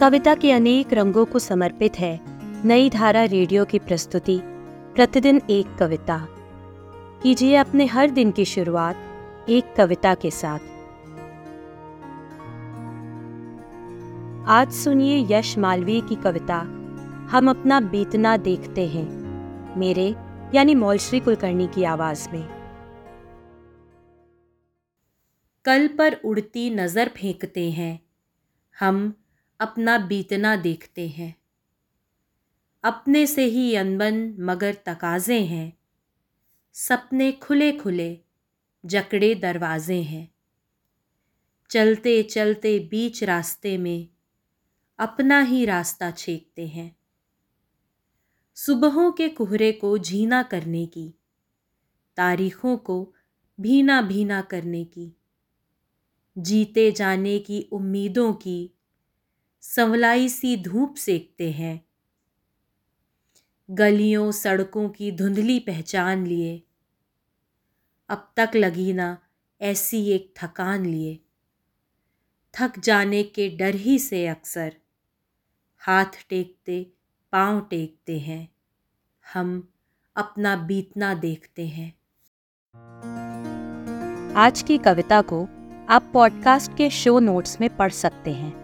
कविता के अनेक रंगों को समर्पित है। नई धारा रेडियो की प्रस्तुति, प्रतिदिन एक कविता। कीजिए अपने हर दिन की शुरुआत एक कविता के साथ। आज सुनिए यश मालवीय की कविता, हम अपना बीतना देखते हैं, मेरे, यानी मौलश्री कुलकर्णी की आवाज़ में। कल पर उड़ती नज़र फेंकते हैं, हम अपना बीतना देखते हैं। अपने से ही अनबन मगर तकाजे हैं। सपने खुले खुले, जकड़े दरवाजे हैं। चलते चलते बीच रास्ते में अपना ही रास्ता छेकते हैं। सुबहों के कोहरे को झीना करने की, तारीखों को भीना भीना करने की, जीते जाने की उम्मीदों की संवलाई सी धूप सेकते हैं। गलियों सड़कों की धुंधली पहचान लिए। अब तक लगी ना ऐसी एक थकान लिए। थक जाने के डर ही से अक्सर हाथ टेकते, पाँव टेकते हैं। हम अपना बीतना देखते हैं। आज की कविता को आप पॉडकास्ट के शो नोट्स में पढ़ सकते हैं।